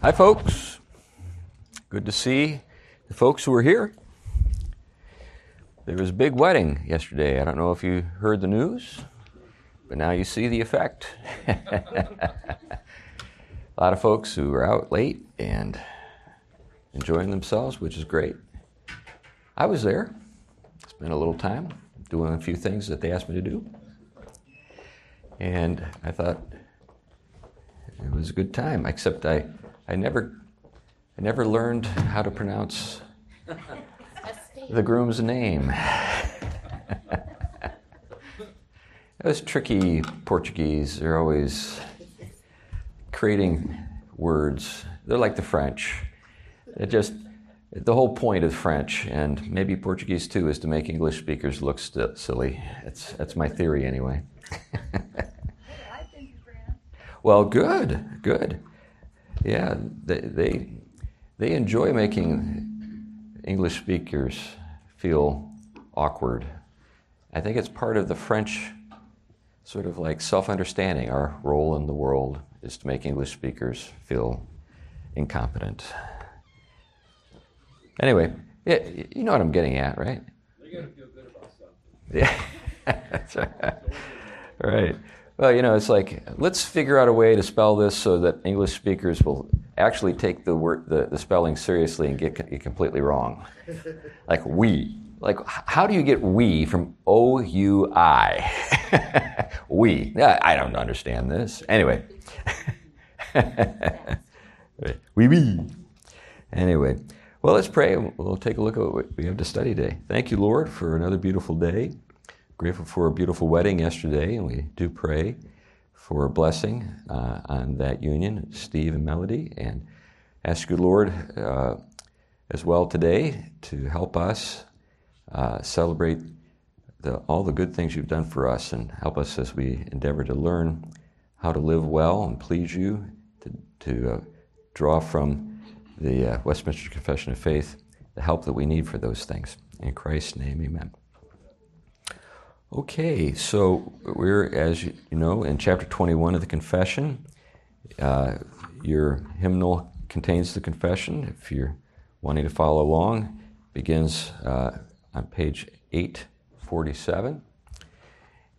Hi, folks. Good to see the folks who are here. There was a big wedding yesterday. I don't know if you heard the news, but now you see the effect. a lot of folks who are out late and enjoying themselves, which is great. I was there, spent a little time doing a few things that they asked me to do. And I thought it was a good time, except I I never, I never learned how to pronounce the groom's name. it was tricky Portuguese. They're always creating words. They're like the French. It just the whole point of French and maybe Portuguese too is to make English speakers look st- silly. It's, that's my theory anyway. well, good, good yeah, they, they, they enjoy making English speakers feel awkward. I think it's part of the French sort of like self understanding. Our role in the world is to make English speakers feel incompetent. Anyway, yeah, you know what I'm getting at, right? They gotta feel good about stuff. Yeah, that's right. right. Well, you know, it's like let's figure out a way to spell this so that English speakers will actually take the word, the, the spelling seriously and get it completely wrong. Like we. Like, how do you get we from O U I? we. I don't understand this. Anyway. we, we. Anyway. Well, let's pray. We'll take a look at what we have to study today. Thank you, Lord, for another beautiful day. Grateful for a beautiful wedding yesterday, and we do pray for a blessing uh, on that union, Steve and Melody, and ask you, Lord, uh, as well today to help us uh, celebrate the, all the good things you've done for us and help us as we endeavor to learn how to live well and please you, to, to uh, draw from the uh, Westminster Confession of Faith the help that we need for those things. In Christ's name, amen. Okay, so we're, as you know, in chapter 21 of the Confession. Uh, your hymnal contains the confession. If you're wanting to follow along, begins uh, on page 847.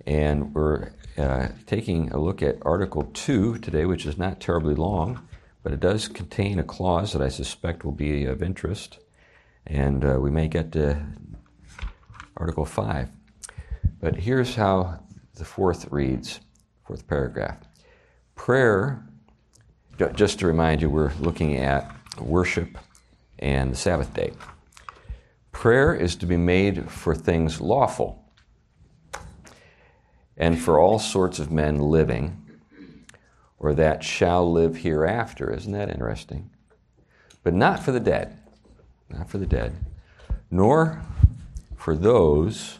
And we're uh, taking a look at Article 2 today, which is not terribly long, but it does contain a clause that I suspect will be of interest. And uh, we may get to Article 5. But here's how the fourth reads, fourth paragraph. Prayer, just to remind you, we're looking at worship and the Sabbath day. Prayer is to be made for things lawful and for all sorts of men living, or that shall live hereafter. Isn't that interesting? But not for the dead, not for the dead, nor for those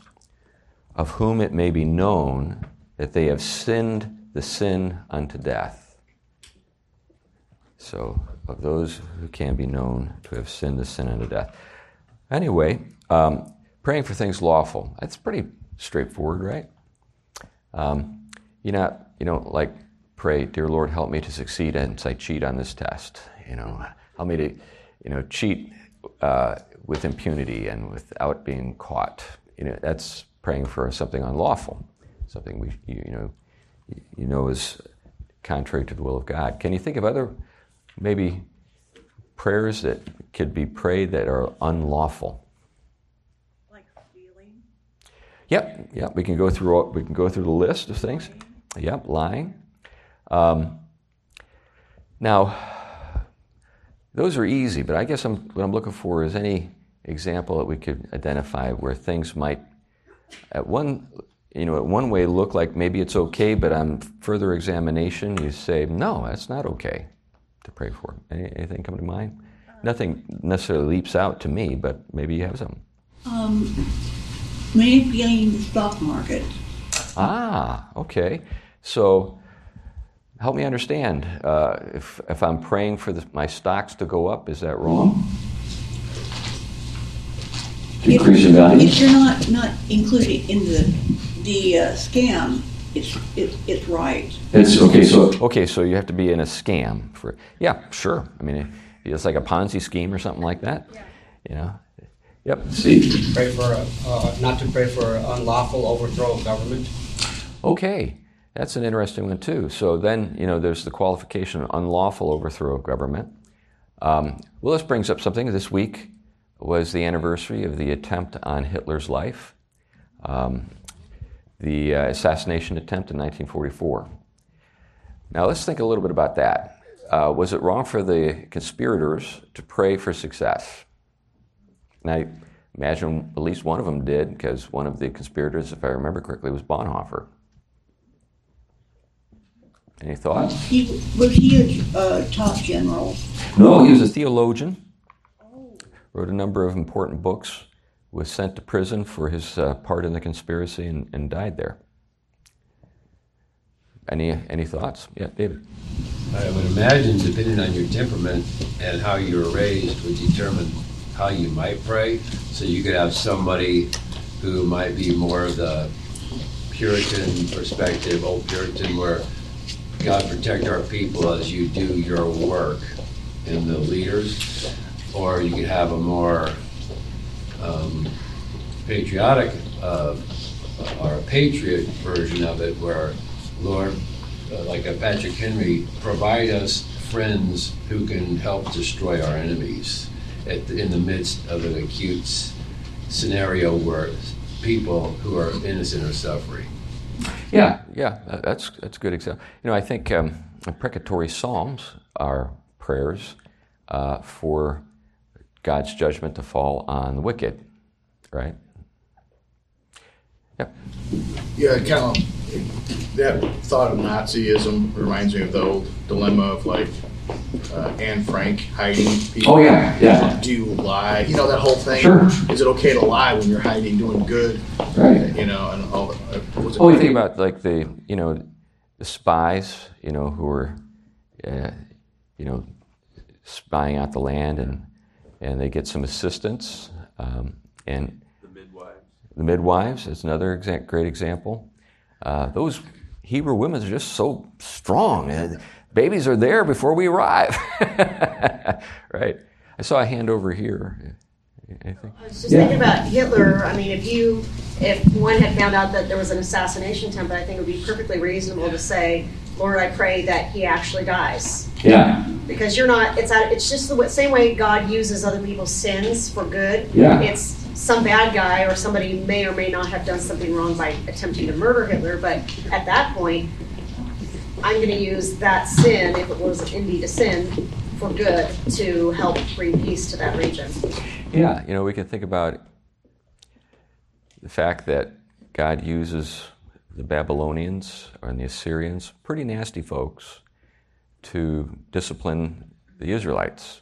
of whom it may be known that they have sinned the sin unto death. So, of those who can be known to have sinned the sin unto death. Anyway, um, praying for things lawful. That's pretty straightforward, right? Um, you know, you know, like pray, dear Lord, help me to succeed and I cheat on this test. You know, help me to, you know, cheat uh, with impunity and without being caught. You know, that's praying for something unlawful, something we, you, you know, you know is contrary to the will of God. Can you think of other maybe prayers that could be prayed that are unlawful? Like stealing. Yep, yep. We can go through we can go through the list of things. Yep, lying. Um, now, those are easy, but I guess I'm, what I'm looking for is any example that we could identify where things might at one you know, at one way look like maybe it's okay, but on further examination, you say, no, that's not okay to pray for. Any, anything come to mind? Nothing necessarily leaps out to me, but maybe you have some. Um, manipulating the stock market. Ah, okay. So help me understand. Uh, if, if I'm praying for the, my stocks to go up, is that wrong? Increase in value. If you're not, not included in the, the uh, scam, it's it's it's right. It's okay. So Okay, so you have to be in a scam for. Yeah, sure. I mean, it's like a Ponzi scheme or something like that. You know. Yep. see, Pray for, uh, not to pray for unlawful overthrow of government. Okay, that's an interesting one too. So then, you know, there's the qualification of unlawful overthrow of government. Um, well, this brings up something. This week was the anniversary of the attempt on Hitler's life, um, the uh, assassination attempt in 1944. Now, let's think a little bit about that. Uh, was it wrong for the conspirators to pray for success? And I imagine at least one of them did, because one of the conspirators, if I remember correctly, was Bonhoeffer. Any thoughts? He was he a uh, top general? No, he was a theologian. Wrote a number of important books. Was sent to prison for his uh, part in the conspiracy and, and died there. Any any thoughts? Yeah, David. I would imagine, depending on your temperament and how you were raised, would determine how you might pray. So you could have somebody who might be more of the Puritan perspective, old Puritan, where God protect our people as you do your work in the leaders. Or you could have a more um, patriotic uh, or a patriot version of it where, Lord, uh, like a Patrick Henry, provide us friends who can help destroy our enemies at the, in the midst of an acute scenario where people who are innocent are suffering. Yeah, yeah, that's that's a good example. You know, I think um, precatory psalms are prayers uh, for God's judgment to fall on the wicked, right? Yep. Yeah, kind of that thought of Nazism reminds me of the old dilemma of like uh, Anne Frank hiding people. oh yeah, yeah, Do you lie? You know that whole thing. Sure. Is it okay to lie when you're hiding, doing good? right. You know, and all. The, uh, was it Oh, you think about like the you know the spies, you know, who were, uh, you know, spying out the land, and and they get some assistance, um, and The midwives. the midwives is another exa- great example. Uh, those Hebrew women are just so strong. and babies are there before we arrive, right? I saw a hand over here. Anything? I was just Yeah. thinking about Hitler. I mean, if you, if one had found out that there was an assassination attempt, I think it would be perfectly reasonable to say, Lord, I pray that he actually dies. Yeah, Because you're not, it's out, it's just the same way God uses other people's sins for good. Yeah. It's some bad guy or somebody may or may not have done something wrong by attempting to murder Hitler, but at that point, I'm going to use that sin, if it was indeed a sin, for good to help bring peace to that region. Yeah, you know, we can think about the fact that God uses the Babylonians and the Assyrians, pretty nasty folks, to discipline the Israelites.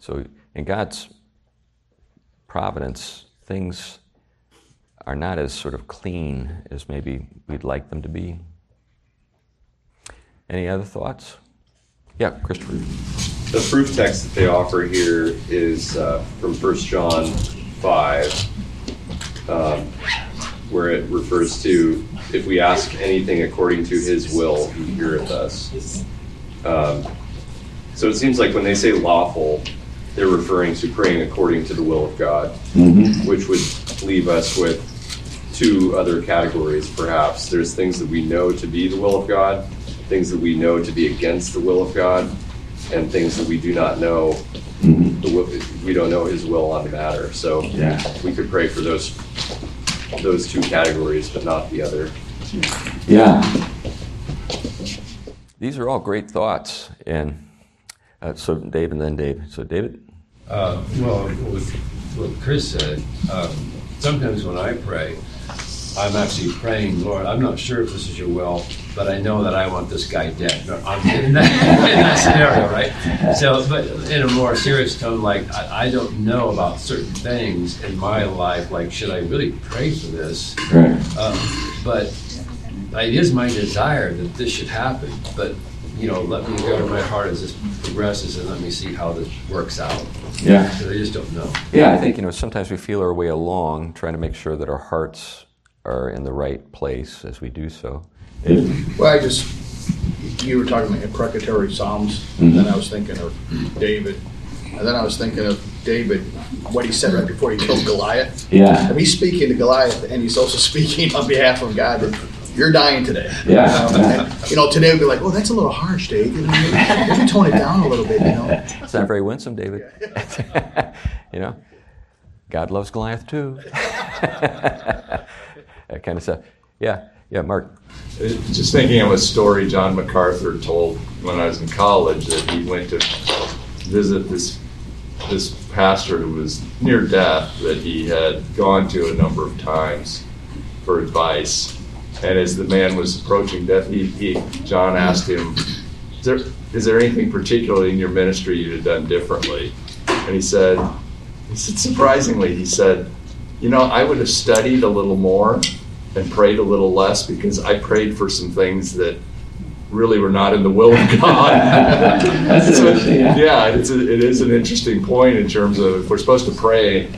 So, in God's providence, things are not as sort of clean as maybe we'd like them to be. Any other thoughts? Yeah, Christopher. The proof text that they offer here is uh, from 1 John 5, um, where it refers to if we ask anything according to his will, he heareth us. Um, so it seems like when they say lawful, they're referring to praying according to the will of God, which would leave us with two other categories, perhaps. There's things that we know to be the will of God, things that we know to be against the will of God, and things that we do not know. The will, we don't know His will on the matter. So Yeah. we could pray for those those two categories, but not the other. yeah. These are all great thoughts. And uh, so, Dave and then Dave. So, David? Uh, well, with what Chris said, um, sometimes when I pray, I'm actually praying, Lord, I'm not sure if this is your will, but I know that I want this guy dead. No, I'm in that, in that scenario, right? So, but in a more serious tone, like, I, I don't know about certain things in my life, like, should I really pray for this? Right. Um, but it is my desire that this should happen. But you know, let me go to my heart as this progresses, and let me see how this works out. Yeah. Because I just don't know. Yeah, I think, you know, sometimes we feel our way along trying to make sure that our hearts are in the right place as we do so. Well, I just, you were talking about imprecatory Psalms, and then I was thinking of David. And then I was thinking of David, what he said right before he killed Goliath. Yeah. And he's speaking to Goliath, and he's also speaking on behalf of God that you're dying today. Yeah. Um, and, you know, today we'd be like, oh, that's a little harsh, Dave. You know, maybe, maybe tone it down a little bit, you know. It's not very winsome, David. you know, God loves Goliath too. that kind of stuff. Yeah, yeah, Mark. Just thinking of a story John MacArthur told when I was in college that he went to visit this this pastor who was near death that he had gone to a number of times for advice. And as the man was approaching death, he, he John asked him, is there, is there anything particularly in your ministry you'd have done differently? And he said, he said, surprisingly, he said, you know, I would have studied a little more and prayed a little less because I prayed for some things that really were not in the will of God. That's So, yeah. yeah, it's a, it is an interesting point in terms of if we're supposed to pray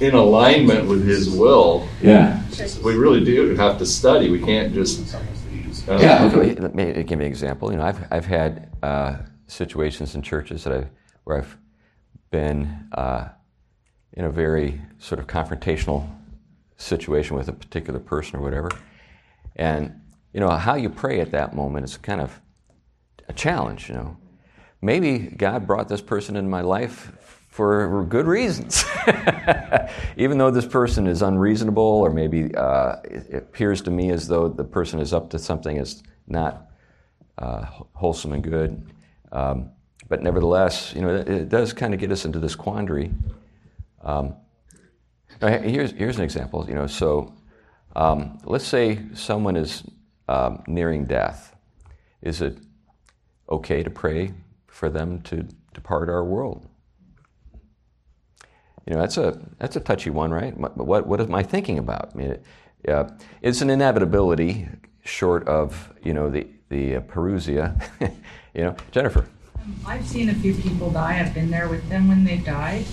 in alignment with His will, Yeah. we really do have to study. We can't just. Uh, Yeah. Okay, let me give me an example. You know, I've, I've had uh, situations in churches that I've, where I've been uh, in a very sort of confrontational situation with a particular person or whatever. And, you know, how you pray at that moment is kind of a challenge, you know. Maybe God brought this person in my life for good reasons. Even though this person is unreasonable, or maybe uh, it appears to me as though the person is up to something that's not uh, wholesome and good. Um, but nevertheless, you know, it, it does kind of get us into this quandary. Um, now, here's, here's an example. You know, so um, let's say someone is um, nearing death. Is it okay to pray for them to depart our world? You know, that's a that's a touchy one, right? What what, am I thinking about? I mean, it, uh, it's an inevitability, short of you know the the uh, parousia. you know, Jennifer. I've seen a few people die. I've been there with them when they died.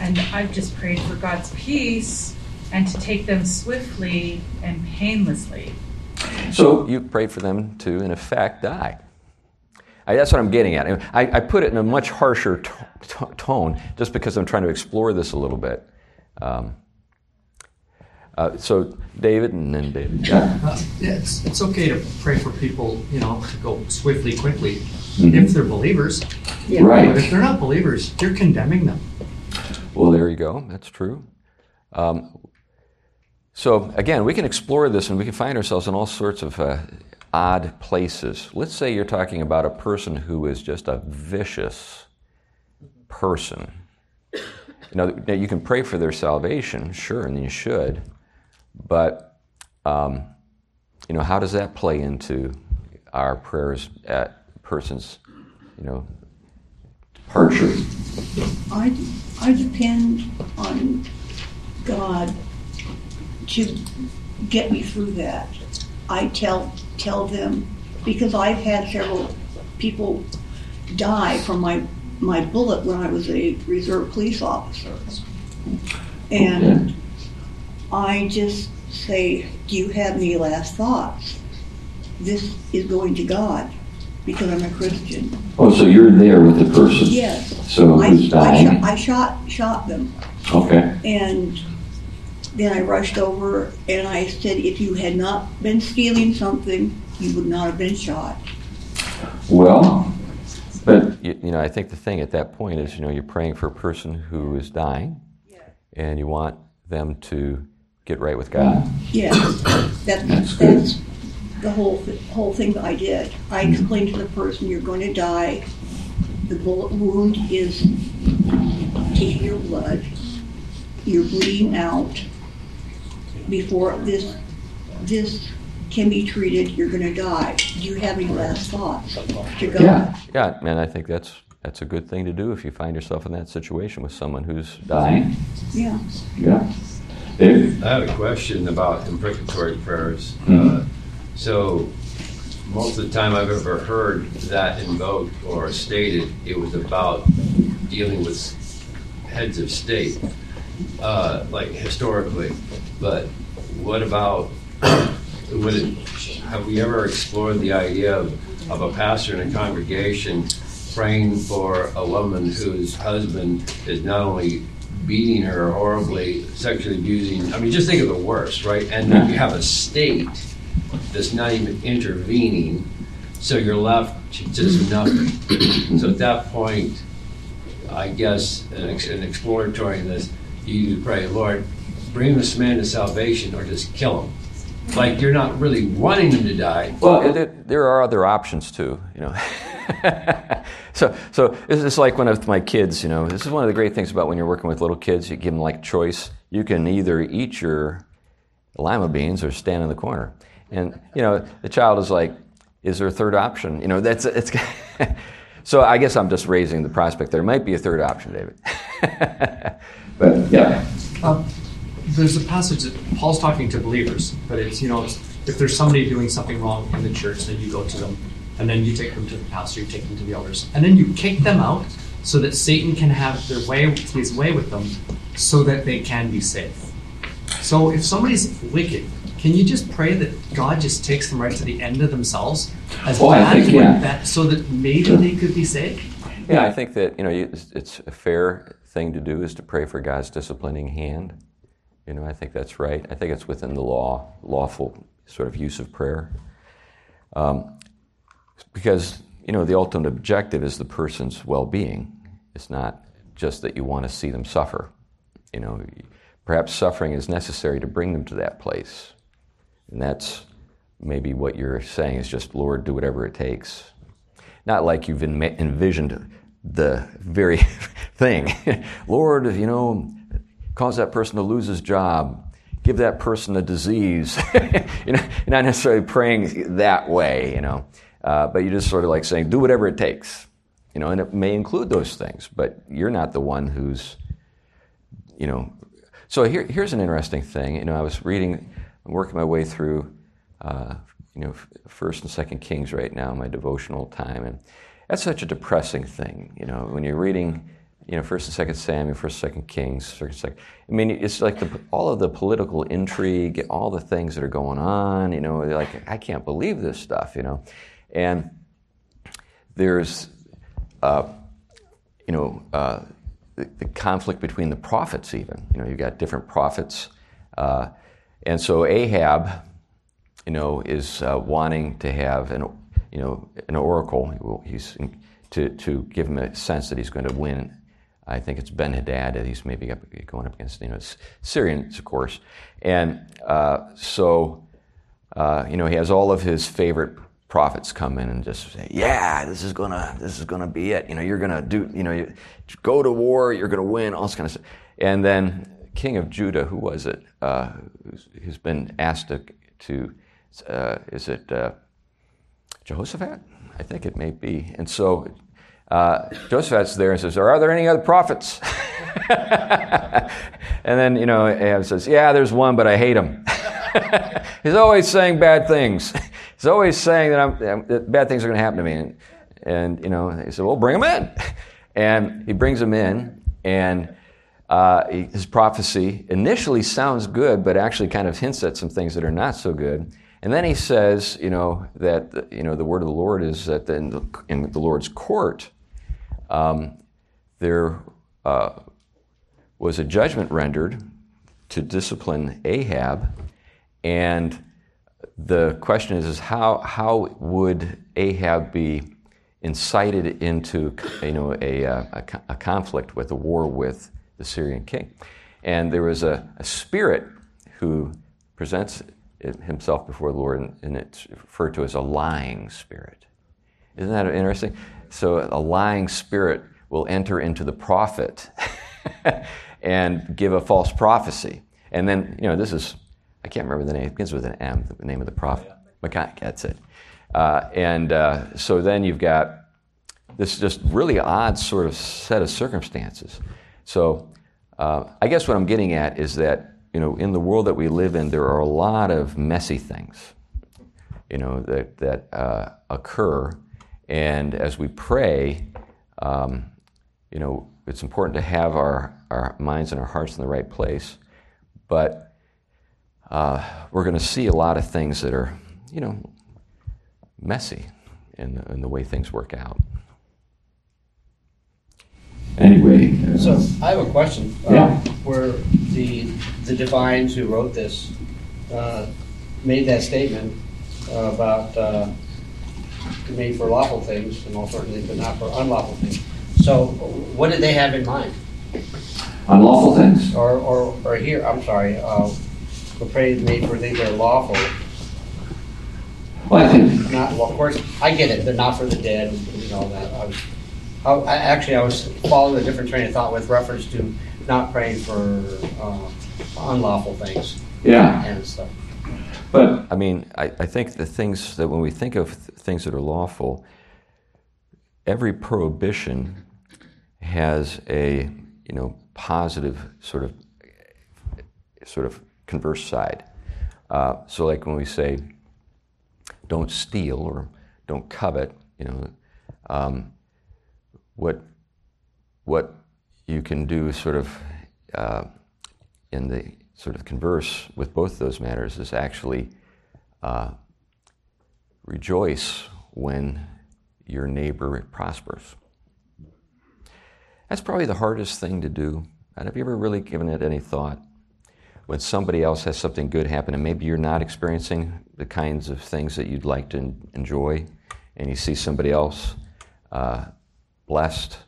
And I've just prayed for God's peace and to take them swiftly and painlessly. So you pray for them to, in effect, die. I, that's what I'm getting at. I, I put it in a much harsher t- t- tone just because I'm trying to explore this a little bit. Um, uh, so, David, and then David. Yeah. Uh, yeah, it's, it's okay to pray for people, you know, to go swiftly, quickly, Mhm. if they're believers. Right. But if they're not believers, you're condemning them. Well, there you go. That's true. Um, so, again, we can explore this and we can find ourselves in all sorts of uh, odd places. Let's say you're talking about a person who is just a vicious person. You know, now you can pray for their salvation, sure, and you should, but um, you know, how does that play into our prayers at a persons, you know, Departure. I, I depend on God to get me through that. I tell tell them because I've had several people die from my my bullet when I was a reserve police officer, and I just say, "Do you have any last thoughts?" This is going to God because I'm a Christian. Oh, so you're there with the person? Yes. So I, who's I, dying? shot, I shot shot them, Okay. and then I rushed over and I said, "If you had not been stealing something, you would not have been shot." Well, but you, you know, I think the thing at that point is, you know, you're praying for a person who is dying, and you want them to get right with God. Yeah, that, That's good. that's the whole th- whole thing that I did. I explained to the person, "You're going to die. The bullet wound is taking your blood. You're bleeding out. Before this this can be treated, you're going to die. Do you have any last thoughts to God?" yeah, Yeah, man, I think that's that's a good thing to do if you find yourself in that situation with someone who's dying. dying. Yeah. Yeah. Dave? I had a question about imprecatory prayers. Mhm. Uh, so, most of the time I've ever heard that invoked or stated, it was about dealing with heads of state, uh, like historically. But what about, would it, have we ever explored the idea of, of a pastor in a congregation praying for a woman whose husband is not only beating her horribly, sexually abusing, I mean, just think of the worst, right? And then you have a state that's not even intervening, so you're left to just nothing. So at that point, I guess, an, an exploratory in this, you pray, Lord, bring this man to salvation or just kill him. Like you're not really wanting him to die. Well, there, are other options too, you know. so, so it's just like I with my kids, you know. This is one of the great things about when you're working with little kids. You give them like choice. You can either eat your lima beans or stand in the corner, and you know the child is like, "Is there a third option?" You know, that's it's. so I guess I'm just raising the prospect there might be a third option, David. But yeah, Um, there's a passage that Paul's talking to believers, but it's, you know, if there's somebody doing something wrong in the church, then you go to them, and then you take them to the pastor, you take them to the elders, and then you kick them out so that Satan can have their way, his way with them, so that they can be safe. So if somebody's wicked, can you just pray that God just takes them right to the end of themselves, as Oh, bad think, yeah. that, so that maybe they could be saved? Yeah, I think that you know it's, it's a fair thing to do is to pray for God's disciplining hand. You know, I think that's right. I think it's within the law, lawful sort of use of prayer, um, because you know the ultimate objective is the person's well-being. It's not just that you want to see them suffer. You know, perhaps suffering is necessary to bring them to that place, and that's maybe what you're saying is just Lord, do whatever it takes not like you've enma- envisioned the very thing. Lord, you know, cause that person to lose his job, give that person a disease. you know, not necessarily praying that way, you know, uh, but you're just sort of like saying, do whatever it takes, you know, and it may include those things, but you're not the one who's, you know. So here, here's an interesting thing. You know, I was reading, I'm working my way through uh, you know, First and Second Kings right now, my devotional time, and that's such a depressing thing. You know, when you're reading, you know, First and Second Samuel, First and Second Kings, and Second. I mean, it's like the, all of the political intrigue, all the things that are going on. You know, like I can't believe this stuff. You know, and there's, uh, you know, uh, the, the conflict between the prophets. Even you know, you've got different prophets, uh, and so Ahab you know, is uh, wanting to have an, you know, an oracle. He's to, to give him a sense that he's going to win. I think it's Ben Hadad that he's maybe up, going up against, you know, Syrians, of course. And uh, so, uh, you know, he has all of his favorite prophets come in and just say, "Yeah, this is gonna, this is gonna be it. You know, you're gonna do, you know, you go to war, you're gonna win, all this kind of stuff." And then King of Judah, who was it, uh, who's, been asked to, to uh, is it uh, Jehoshaphat? I think it may be. And so uh, Jehoshaphat's there and says, Are there any other prophets? and then, you know, Ahab says, Yeah, there's one, but I hate him. He's always saying bad things. He's always saying that, I'm, that bad things are going to happen to me. And, and, you know, he said, Well, bring him in. And he brings him in, and uh, his prophecy initially sounds good, but actually kind of hints at some things that are not so good. And then he says, you know, that you know the word of the Lord is that in the, in the Lord's court, um, there uh, was a judgment rendered to discipline Ahab, and the question is, is how how would Ahab be incited into you know a, a, a conflict with a war with the Syrian king? And there was a, a spirit who presents himself before the Lord, and, and it's referred to as a lying spirit. Isn't that interesting? So a lying spirit will enter into the prophet and give a false prophecy. And then, you know, this is, I can't remember the name, it begins with an M, the name of the prophet. That's it. Uh, and uh, so then you've got this just really odd sort of set of circumstances. So uh, I guess what I'm getting at is that you know, in the world that we live in, there are a lot of messy things, you know, that that uh, occur, and as we pray, um, you know, it's important to have our our minds and our hearts in the right place, but uh, we're going to see a lot of things that are, you know, messy in the, in the way things work out. Anyway. uh, So I have a question. Yeah. Um, Where the, the divines who wrote this uh, made that statement about uh, made for lawful things and all sorts of things, but not for unlawful things. So what did they have in mind? Unlawful things? Or, or, or here, I'm sorry, uh, the praise made for things that are lawful, Well, I think, not, well, of course, I get it, they're not for the dead, you know, that, I was, I, I- actually, I was following a different train of thought with reference to not praying for, uh, unlawful things yeah, and stuff. but, I mean, I, I think the things that when we think of th- things that are lawful, every prohibition has a you know positive sort of sort of converse side. Uh, so, like when we say, "Don't steal" or "Don't covet," you know, um, what what you can do, sort of, uh, in the sort of converse with both those matters, is actually uh, rejoice when your neighbor prospers. That's probably the hardest thing to do. And have you ever really given it any thought? When somebody else has something good happen, and maybe you're not experiencing the kinds of things that you'd like to enjoy, and you see somebody else uh, blessed,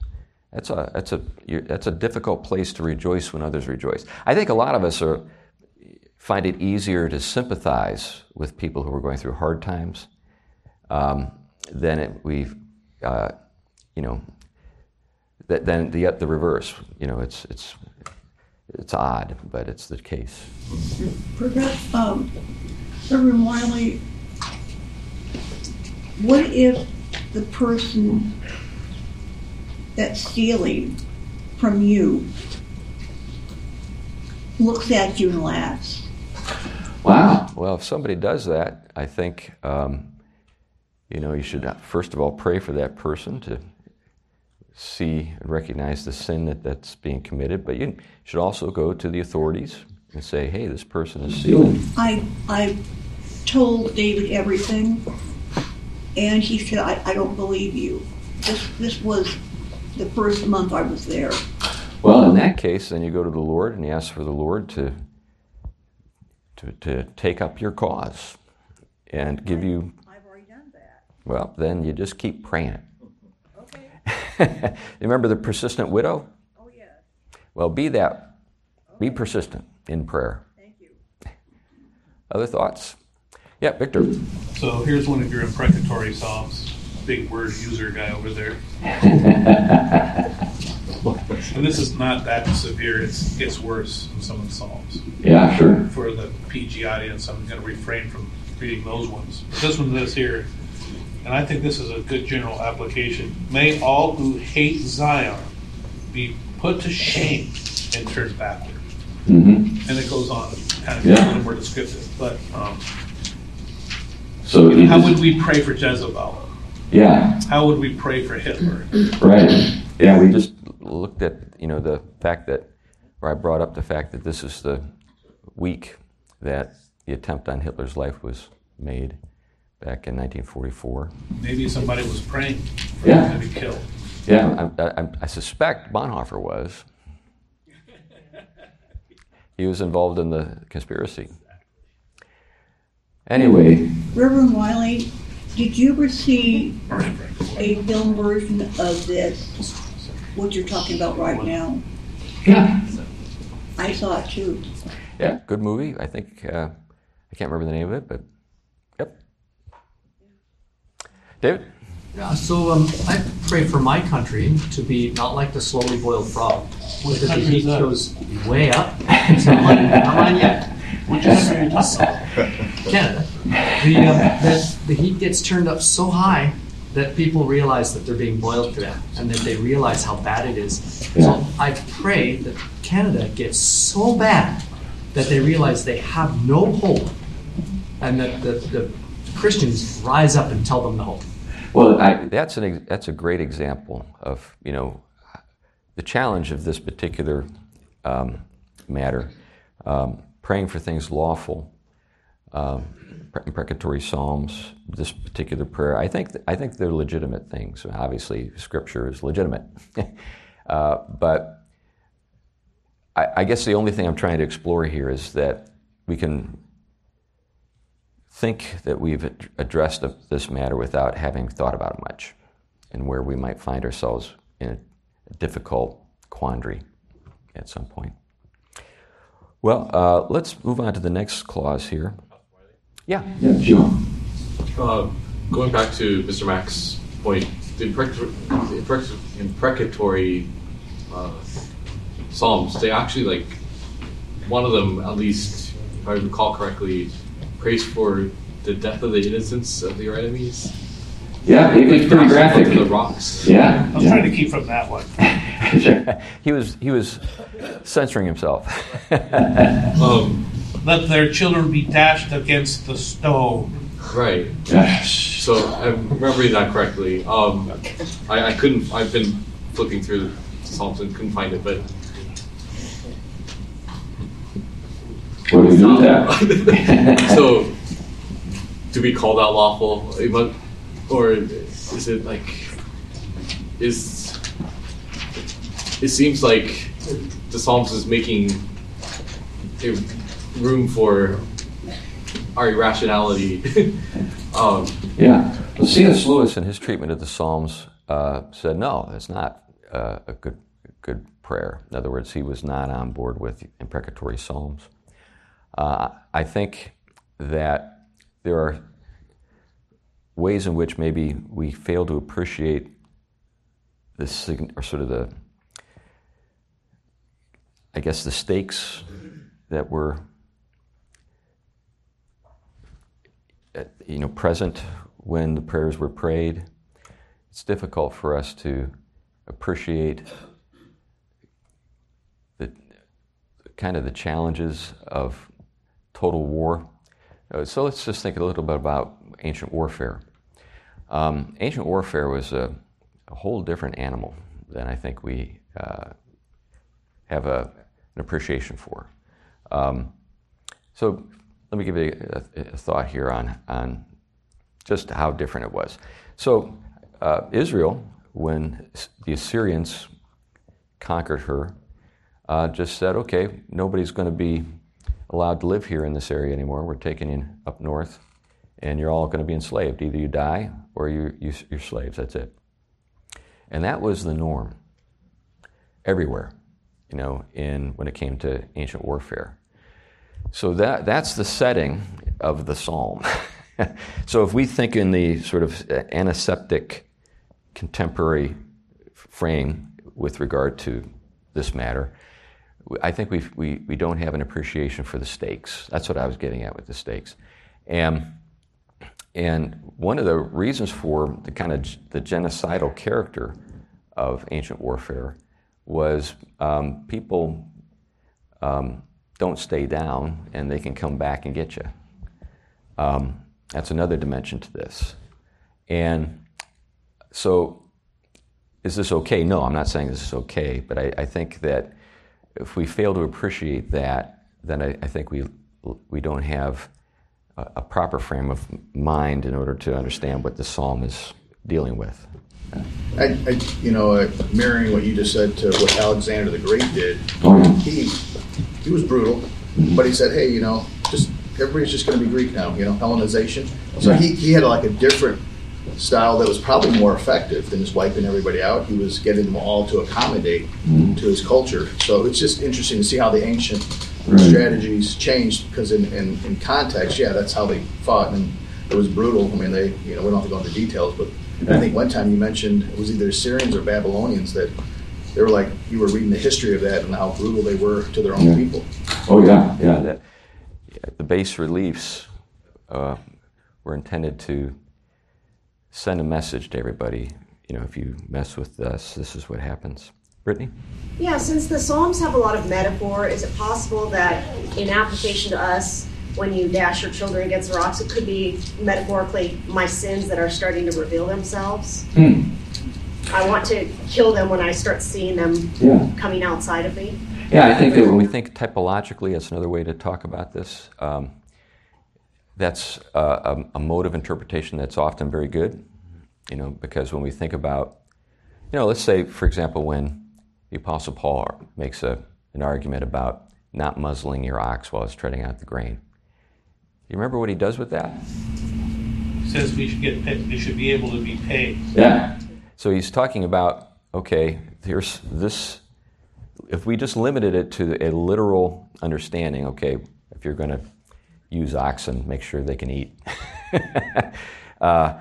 that's a that's a that's a difficult place to rejoice when others rejoice. I think a lot of us are find it easier to sympathize with people who are going through hard times um, than it, we, uh, you know, th- than the the reverse. You know, it's it's it's odd, but it's the case. Perhaps, um, Reverend Wiley, what if the person that's stealing from you looks at you and laughs? wow, Well, if somebody does that, I think um, you know you should uh, first of all pray for that person to see and recognize the sin that, that's being committed, but you should also go to the authorities and say, "Hey, this person is stealing." I, I told David everything, and he said, I, I don't believe you. This, this was the first month I was there. well, in In that that case, then you go to the Lord and you ask for the Lord to to, to take up your cause and give you. I've already done that. Well, then you just keep praying. Okay. Remember the persistent widow? Oh, yeah, Well, be that. Be persistent in prayer. thank you. Other thoughts? Yeah, Victor. So here's one of your imprecatory psalms. Big word user guy over there. And this is not that severe. It's gets worse in some of the psalms. yeah, sure. For the PG audience, I'm going to refrain from reading those ones. But this one is here, and I think this is a good general application. May all who hate Zion be put to shame and turned backward. hmm And it goes on, kind of Yeah. a little more descriptive. But um, So, how would we pray for Jezebel? Yeah, How would we pray for Hitler? right. Yeah, we just looked at you know the fact that, or I brought up the fact that this is the week that the attempt on Hitler's life was made back in 1944. Maybe somebody was praying for Yeah. him to be killed. Yeah, I, I, I suspect Bonhoeffer was. He was involved in the conspiracy. Anyway, Anyway, Reverend Wiley, did you ever see a film version of this, what you're talking about right now? yeah, I saw it too. yeah, good movie. I think uh, I can't remember the name of it, but yep. David. Yeah, so um, I pray for my country to be not like the slowly boiled frog. What that the heat that? goes way up. It's not mine, not mine yet. Which country are you talking about? Canada. The, um, that the heat gets turned up so high that people realize that they're being boiled to death and that they realize how bad it is. So I pray that Canada gets so bad that they realize they have no hope and that the, the Christians rise up and tell them the hope. Well, I, That's an that's a great example of you know the challenge of this particular um, matter. Um, praying for things lawful, um, pre- imprecatory psalms, this particular prayer, I think I think they're legitimate things. Obviously, Scripture is legitimate, uh, but I guess the only thing I'm trying to explore here is that we can think that we've addressed this matter without having thought about it much, and where we might find ourselves in a, a difficult quandary at some point. Well, uh, let's move on to the next clause here. Yeah. Yeah, sure. Uh, going back to Mr. Mack's point, the imprecatory, imprecatory uh, psalms, they actually like one of them, at least, if I recall correctly, prays for the death of the innocents of your enemies. Yeah, it- it's pretty graphic. The rocks. Yeah. I'm yeah. trying to keep from that one. he was he was censoring himself. Um, Let their children be dashed against the stone. Right. So I'm remembering that correctly. Um, I, I couldn't. I've been flipping through the Psalms and couldn't find it, but What do we do that? so, do we call that lawful? Or is it like, is, it seems like the Psalms is making a room for our irrationality. um, Yeah. Well, C.S. Lewis, in his treatment of the Psalms, uh, said no, it's not uh, a good good prayer. In other words, he was not on board with imprecatory psalms. Uh, I think that there are ways in which maybe we fail to appreciate the sign- or sort of the, I guess, the stakes that were, you know, present when the prayers were prayed. It's difficult for us to appreciate the kind of the challenges of total war. Uh, So let's just think a little bit about ancient warfare. Um, ancient warfare was a, a whole different animal than I think we uh, have a, an appreciation for. Um, so let me give you a, a thought here on, on just how different it was. So uh, Israel, when the Assyrians conquered her, uh, just said, okay, nobody's going to be allowed to live here in this area anymore. We're taking you up north, and you're all going to be enslaved. Either you die or you, you, you're slaves. That's it. And that was the norm everywhere, you know, in when it came to ancient warfare. So that, that's the setting of the psalm. so if we think in the sort of uh, antiseptic contemporary frame with regard to this matter, I think we we, we don't have an appreciation for the stakes. That's what I was getting at with the stakes. And, and one of the reasons for the kind of the genocidal character of ancient warfare was um, people um, don't stay down and they can come back and get you. Um, that's another dimension to this. And so, is this okay? No, I'm not saying this is okay, but I, I think that if we fail to appreciate that, then I, I think we, we don't have a, a proper frame of mind in order to understand what the psalm is dealing with. I, I, you know, uh, mirroring what you just said to what Alexander the Great did. He he was brutal, but he said, "Hey, you know, just everybody's just going to be Greek now. You know, Hellenization." So he, he had like a different style that was probably more effective than just wiping everybody out. He was getting them all to accommodate to his culture. So it's just interesting to see how the ancient Right. strategies changed because in, in, in context, yeah, that's how they fought and it was brutal. I mean, they you know we don't have to go into details, but I think one time you mentioned it was either Syrians or Babylonians that they were like you were reading the history of that and how brutal they were to their own Yeah. people. Oh, yeah, yeah. that the base reliefs uh, were intended to send a message to everybody. You know, if you mess with us, this is what happens. Brittany? Yeah, since the Psalms have a lot of metaphor, is it possible that in application to us, when you dash your children against the rocks, it could be metaphorically my sins that are starting to reveal themselves? Hmm. I want to kill them when I start seeing them Yeah. coming outside of me. Yeah, I think that when we think typologically, that's another way to talk about this. Um, that's a, a, a mode of interpretation that's often very good, you know, because when we think about, you know, let's say, for example, when the Apostle Paul makes a, an argument about not muzzling your ox while it's treading out the grain. You remember what he does with that? He says we should get paid, we should be able to be paid. Yeah. So he's talking about okay, here's this. If we just limited it to a literal understanding, okay, if you're going to use oxen, make sure they can eat. uh,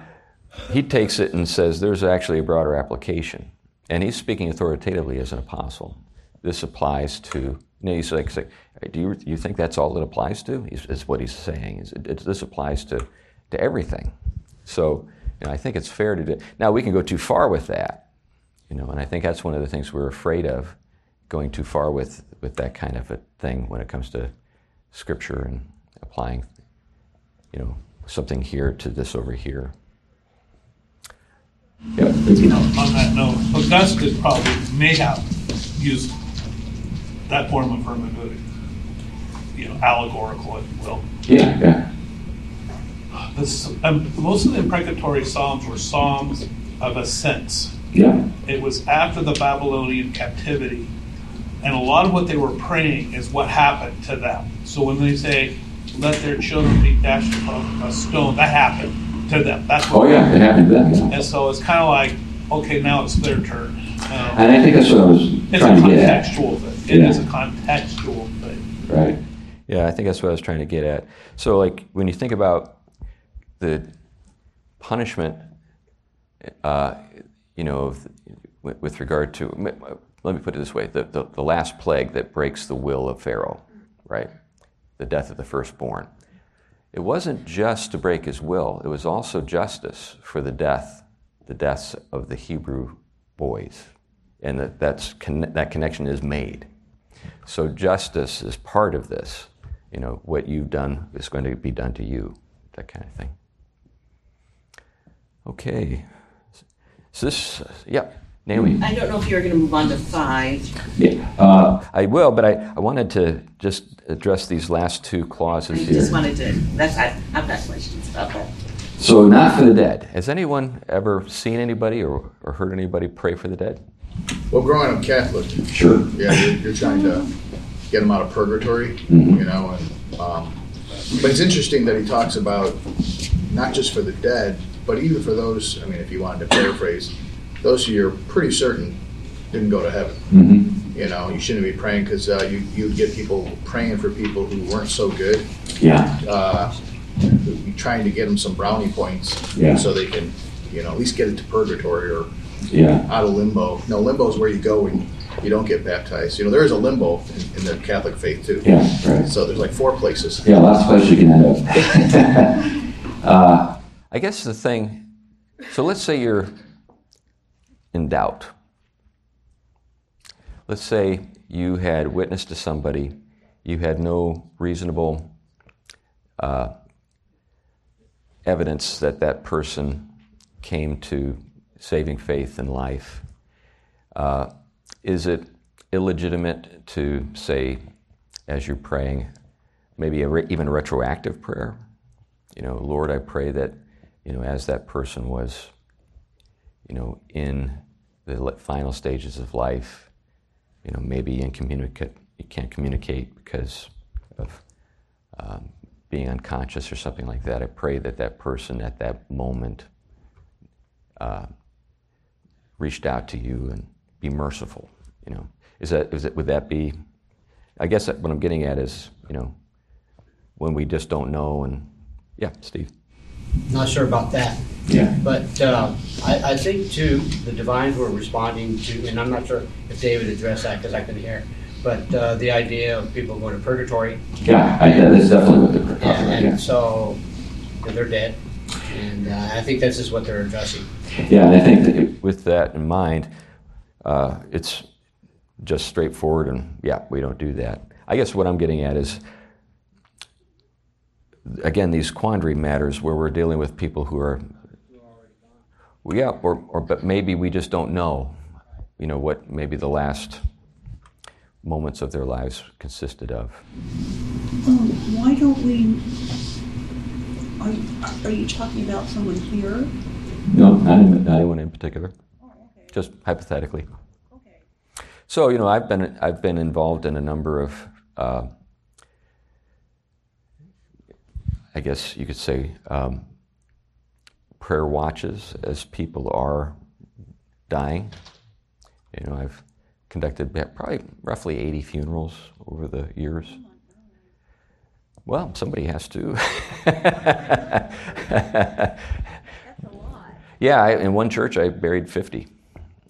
he takes it and says there's actually a broader application. And he's speaking authoritatively as an apostle. This applies to, you know, he's like, do you, you think that's all it applies to? Is what he's saying. Is it, this applies to, to everything. So you know, I think it's fair to do. Now, we can go too far with that, you know, and I think that's one of the things we're afraid of, going too far with, with that kind of a thing when it comes to Scripture and applying, you know, something here to this over here. Yeah. You know, on that note, Augustine probably may have used that form of hermeneutic, you know, allegorical, if you will. Yeah, yeah. This, um, most of the imprecatory psalms were psalms of ascents. Yeah. It was after the Babylonian captivity, and a lot of what they were praying is what happened to them. So when they say, "Let their children be dashed upon a stone," that happened to them. That's what. Oh yeah, it happened to them. Yeah. And so it's kind of like, okay, now it's their turn. Um, and I think that's what I was trying to get at. It's a contextual thing. It Yeah. is a contextual thing. Right. Yeah, I think that's what I was trying to get at. So, like, when you think about the punishment, uh, you know, of- with, with regard to, let me put it this way the, the, the last plague that breaks the will of Pharaoh, right? The death of the firstborn. It wasn't just to break his will, it was also justice for the death, the deaths of the Hebrew boys. And that, that's, that connection is made. So justice is part of this. You know, what you've done is going to be done to you, that kind of thing. Okay. So this, yeah, Naomi. I don't know if you're going to move on to five. Yeah, uh, I will, but I, I wanted to just address these last two clauses I here. just wanted to, that's, I, I've got questions about that. So, not for the dead. Has anyone ever seen anybody or, or heard anybody pray for the dead? Well, growing up Catholic, Sure. yeah, you're, you're trying to get them out of purgatory, Mhm. you know, and um, but it's interesting that he talks about not just for the dead, but even for those. I mean, if you wanted to paraphrase, those who you're pretty certain didn't go to heaven. Mm-hmm. You know, you shouldn't be praying because uh, you you get people praying for people who weren't so good. Yeah. Uh, trying to get them some brownie points, Yeah. so they can, you know, at least get into purgatory or Yeah. out of limbo. No, limbo is where you go when you don't get baptized. You know, there is a limbo in, in the Catholic faith too. Yeah, right. So there's like four places. Yeah, lots of places you can end up. uh, I guess the thing, so let's say you're in doubt. Let's say you had witnessed to somebody, you had no reasonable uh, evidence that that person came to saving faith in life. Uh, is it illegitimate to say, as you're praying, maybe a re- even a retroactive prayer? You know, Lord, I pray that, you know, as that person was, you know, in the final stages of life, you know, maybe incommunicate, you can't communicate because of um, being unconscious or something like that. I pray that that person at that moment uh, reached out to you and be merciful. You know, is that is it? Would that be? I guess what I'm getting at is, you know, when we just don't know, and yeah, Steve. Not sure about that. Yeah. But uh, I, I think too, the divines were responding to, and I'm not sure if David addressed that because I couldn't hear, but uh, the idea of people going to purgatory. Yeah, I, that's definitely what they're talking Yeah, about. and so they're dead. And uh, I think this is what they're addressing. Yeah, and I think that it- with that in mind, uh, it's just straightforward, and yeah, we don't do that. I guess what I'm getting at is, again, these quandary matters where we're dealing with people who are, well, yeah, or, or but maybe we just don't know, you know, what maybe the last moments of their lives consisted of. Um, why don't we, are, are you talking about someone here? No, not, in, not anyone in particular. Just hypothetically. Okay. So you know, I've been I've been involved in a number of, uh, I guess you could say, um, prayer watches as people are dying. You know, I've conducted probably roughly 80 funerals over the years. Well, somebody has to. yeah, I, in one church I buried 50.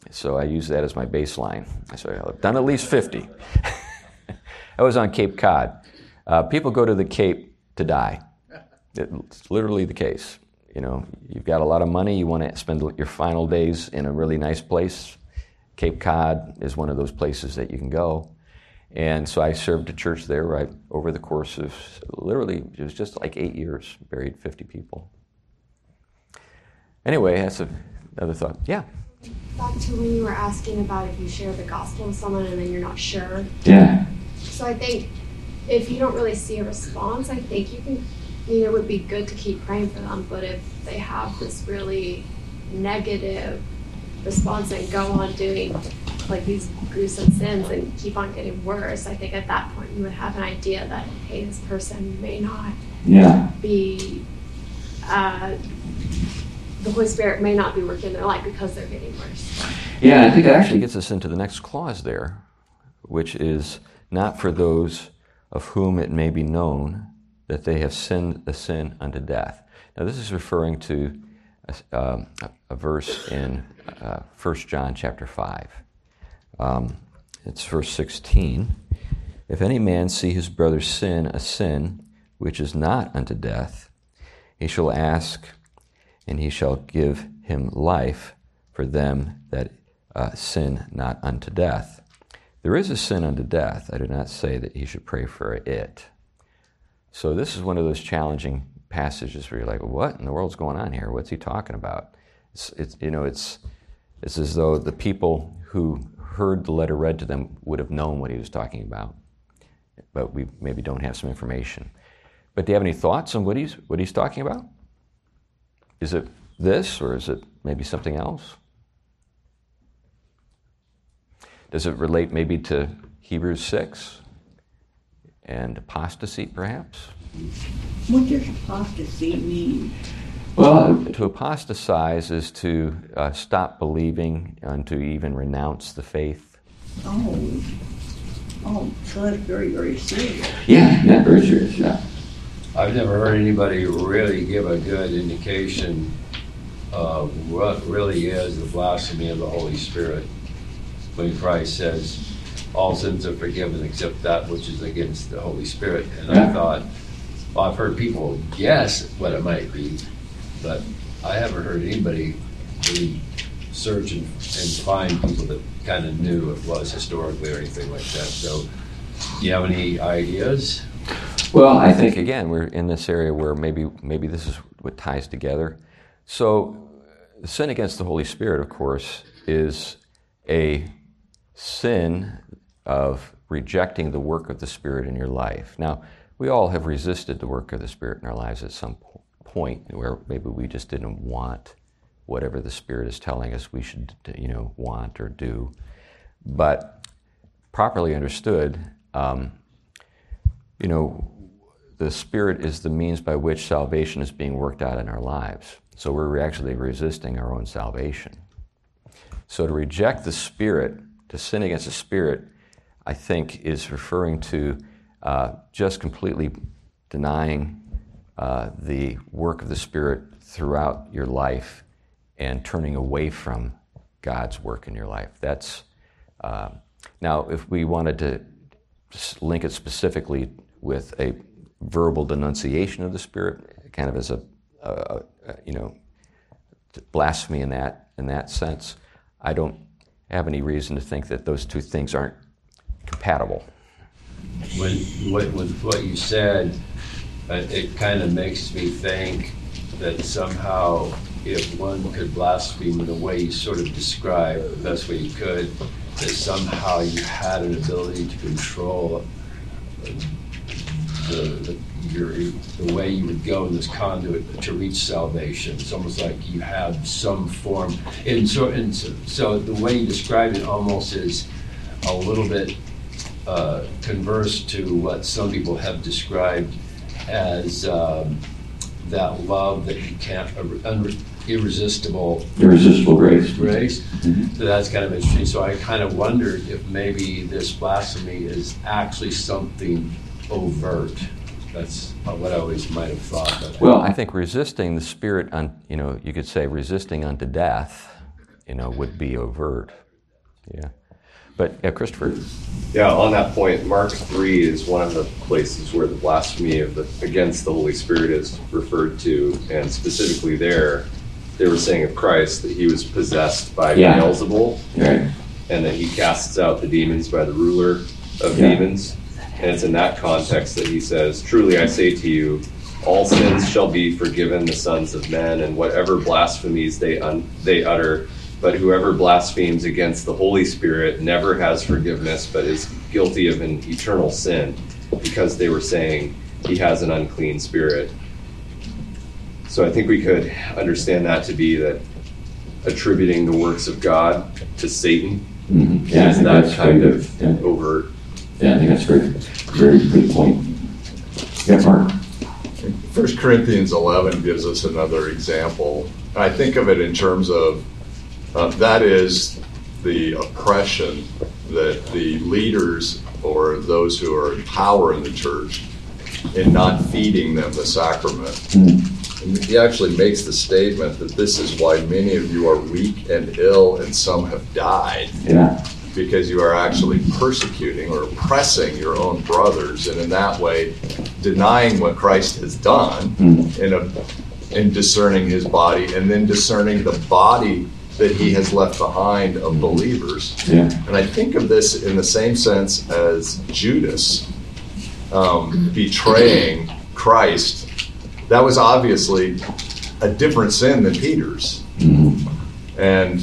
So I use that as my baseline. So I've done at least 50. I was on Cape Cod. Uh, people go to the Cape to die. It's literally the case. You know, you've got a lot of money, you want to spend your final days in a really nice place. Cape Cod is one of those places that you can go. And so I served a church there right over the course of literally, it was just like eight years, buried 50 people. Anyway, that's a, another thought. Yeah. Back to when you were asking about if you share the gospel with someone and then you're not sure. Yeah. So I think if you don't really see a response, I think you can, you know, it would be good to keep praying for them. But if they have this really negative response and go on doing like these gruesome sins and keep on getting worse, I think at that point you would have an idea that hey, this person may not yeah. be uh, the Holy Spirit may not be working in their life because they're getting worse. Yeah, I think that actually gets us into the next clause there, which is not for those of whom it may be known that they have sinned a sin unto death. Now, this is referring to a, um, a verse in uh, 1 John chapter 5. Um, it's verse 16. If any man see his brother sin a sin which is not unto death, he shall ask, and he shall give him life for them that uh, sin not unto death. There is a sin unto death. I do not say that he should pray for it. So this is one of those challenging passages where you're like, what in the world's going on here? What's he talking about? It's, it's, you know, it's, it's as though the people who heard the letter read to them would have known what he was talking about, but we maybe don't have some information. But do you have any thoughts on what he's, what he's talking about? Is it this or is it maybe something else? Does it relate maybe to Hebrews 6 and apostasy perhaps? What does apostasy mean? Well, to apostatize is to uh, stop believing and to even renounce the faith. Oh, oh, so that's very, very serious. Yeah, yeah, very serious, yeah. I've never heard anybody really give a good indication of what really is the blasphemy of the Holy Spirit when Christ says, all sins are forgiven except that which is against the Holy Spirit. And I thought, well, I've heard people guess what it might be, but I haven't heard anybody really search and, and find people that kind of knew what it was historically or anything like that. So, do you have any ideas? Well, I think again we're in this area where maybe maybe this is what ties together. So, sin against the Holy Spirit, of course, is a sin of rejecting the work of the Spirit in your life. Now, we all have resisted the work of the Spirit in our lives at some point where maybe we just didn't want whatever the Spirit is telling us we should, you know, want or do. But properly understood, um, you know, the Spirit is the means by which salvation is being worked out in our lives. So we're actually resisting our own salvation. So to reject the Spirit, to sin against the Spirit, I think is referring to uh, just completely denying uh, the work of the Spirit throughout your life and turning away from God's work in your life. That's uh, now, if we wanted to link it specifically with a verbal denunciation of the Spirit, kind of as a, a, a you know blasphemy in that in that sense, I don't have any reason to think that those two things aren't compatible. When what, with what you said, uh, it kind of makes me think that somehow if one could blaspheme in the way you sort of described, the best way you could, that somehow you had an ability to control the, the, your, the way you would go in this conduit to reach salvation. It's almost like you have some form. And so, and so, so the way you describe it almost is a little bit uh, converse to what some people have described as um, that love that you can't, uh, irresistible Irresistible grace. grace. Mhm. So that's kind of interesting. So I kind of wondered if maybe this blasphemy is actually something overt. That's what I always might have thought. Well, I think resisting the spirit, un, you know, you could say resisting unto death, you know, would be overt. Yeah. But yeah, Christopher. Yeah, on that point, Mark 3 is one of the places where the blasphemy of the, against the Holy Spirit is referred to, and specifically there, they were saying of Christ that he was possessed by Yeah. Beelzebul, Right. and that he casts out the demons by the ruler of Yeah. demons. And it's in that context that he says, Truly I say to you, all sins shall be forgiven the sons of men, and whatever blasphemies they, un- they utter. But whoever blasphemes against the Holy Spirit never has forgiveness, but is guilty of an eternal sin, because they were saying he has an unclean spirit. So I think we could understand that to be that attributing the works of God to Satan Mhm. Yeah, I is think that that's kind very of good. Yeah. overt. Yeah, I think that's great. Very good point. Yeah, Mark. First Corinthians 11 gives us another example. I think of it in terms of uh, that is the oppression that the leaders or those who are in power in the church in not feeding them the sacrament. And he actually makes the statement that this is why many of you are weak and ill, and some have died. Yeah. Because you are actually persecuting or oppressing your own brothers, and in that way, denying what Christ has done in, a, in discerning his body, and then discerning the body that he has left behind of believers. Yeah. And I think of this in the same sense as Judas um, betraying Christ. That was obviously a different sin than Peter's. And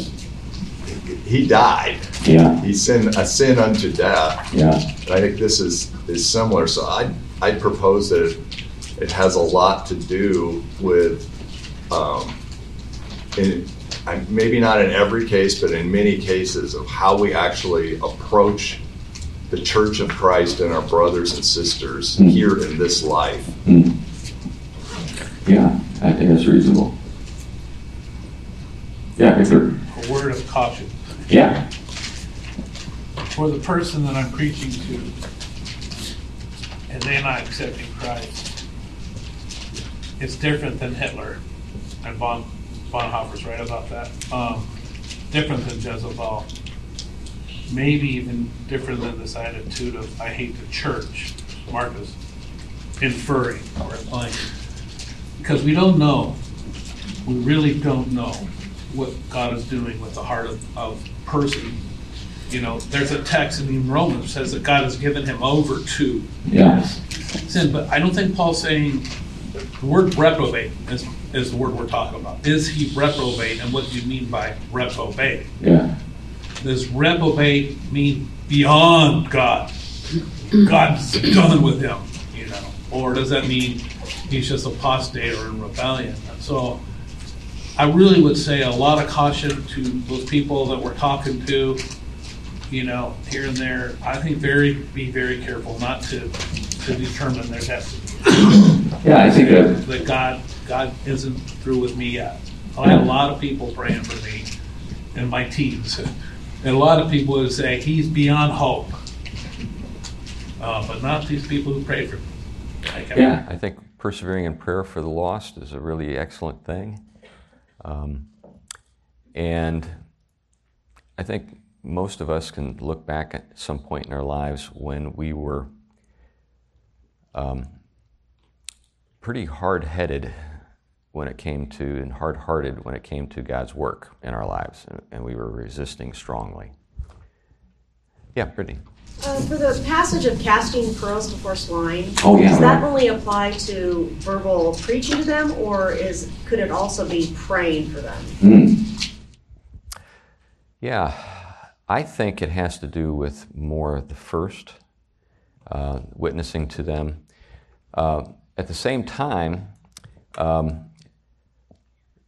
he died. Yeah. He sinned a sin unto death. Yeah. And I think this is, is similar. So I'd, I'd propose that it, it has a lot to do with, um, in, I- maybe not in every case, but in many cases of how we actually approach the Church of Christ and our brothers and sisters here in this life. Mm. Yeah, I think that's reasonable. Yeah, Victor. A word of caution. Yeah. For the person that I'm preaching to, and they're not accepting Christ, it's different than Hitler. And Bon, Bonhoeffer's right about that. Um, different than Jezebel. Maybe even different than this attitude of I hate the church, Marcus, inferring or implying. Because we don't know, we really don't know what God is doing with the heart of, of person. You know, there's a text in Romans says that God has given him over to Yeah. sin, but I don't think Paul's saying the word reprobate is, is the word we're talking about. Is he reprobate, and what do you mean by reprobate? Yeah. Does reprobate mean beyond God? God's done with him, you know, or does that mean he's just apostate or in rebellion? And so, I really would say a lot of caution to those people that we're talking to, you know, here and there. I think very be very careful not to to determine their destiny. Yeah, I think that- that God God isn't through with me yet. I had a lot of people praying for me in my teens, and a lot of people would say he's beyond hope, uh, but not these people who pray for me. Like, Yeah, I think persevering in prayer for the lost is a really excellent thing. Um, and I think most of us can look back at some point in our lives when we were um, pretty hard headed when it came to, and hard hearted when it came to God's work in our lives, and, and we were resisting strongly. Yeah, Brittany. Uh, for the passage of casting pearls before swine, Oh, yeah, does that right. only apply to verbal preaching to them, or is could it also be praying for them? Yeah. I think it has to do with more the first, uh, witnessing to them. Uh, at the same time, um,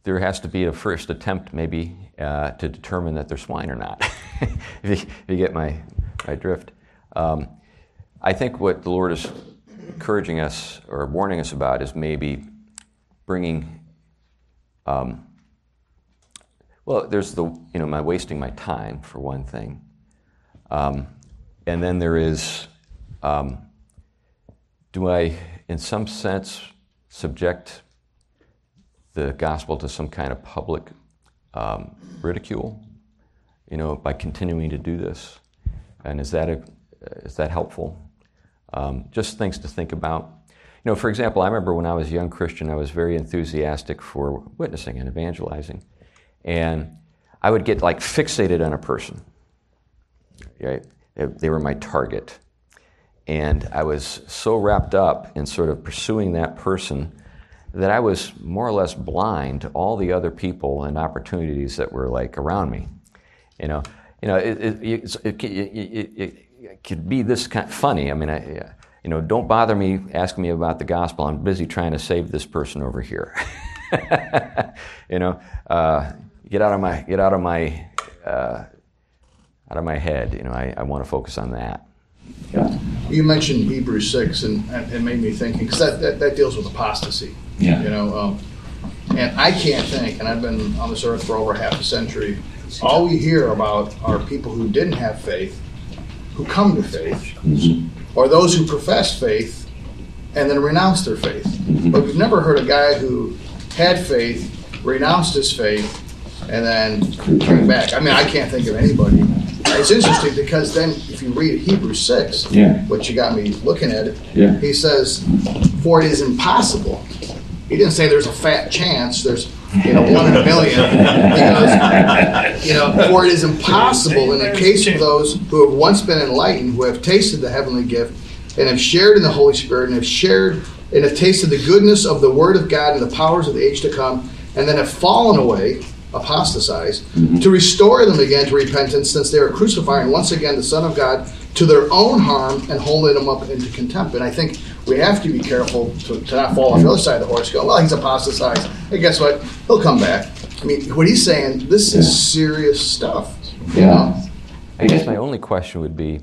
there has to be a first attempt, maybe, uh, to determine that they're swine or not. if, you, if, you, get my, my drift. Um, I think what the Lord is encouraging us or warning us about is maybe bringing. Um, well, there's the you know my wasting my time for one thing, um, and then there is, um, do I, in some sense, subject the gospel to some kind of public um, ridicule, you know, by continuing to do this? And is that, a, is that helpful? Um, just things to think about. You know, for example, I remember when I was a young Christian, I was very enthusiastic for witnessing and evangelizing. And I would get like fixated on a person. Right? They were my target. And I was so wrapped up in sort of pursuing that person that I was more or less blind to all the other people and opportunities that were like around me. You know, you know, it, it, it, it could be this kind of funny. I mean, I, you know, don't bother me asking me about the gospel. I'm busy trying to save this person over here. you know, uh, get out of my get out of my uh, out of my head. You know, I, I want to focus on that. Yeah. You mentioned Hebrews six, and it made me thinking because that, that, that deals with apostasy. Yeah. You know, um, and I can't think, and I've been on this earth for over half a century. All we hear about are people who didn't have faith, who come to faith, mm-hmm. or those who profess faith and then renounce their faith. Mm-hmm. But we've never heard a guy who had faith, renounced his faith, and then came back. I mean, I can't think of anybody. It's interesting because then if you read Hebrews 6, yeah. which you got me looking at it, yeah. he says, For it is impossible he didn't say there's a fat chance. There's you know one in a million. Because you know, for it is impossible in the case of those who have once been enlightened, who have tasted the heavenly gift, and have shared in the Holy Spirit, and have shared and have tasted the goodness of the Word of God and the powers of the age to come, and then have fallen away, apostatized, mm-hmm. to restore them again to repentance, since they are crucifying once again the Son of God to their own harm and holding them up into contempt. And I think we have to be careful to, to not fall on the other side of the horse. Go, well, he's apostatized. Hey, guess what? He'll come back. I mean, what he's saying, this is serious stuff. Yeah. I guess my only question would be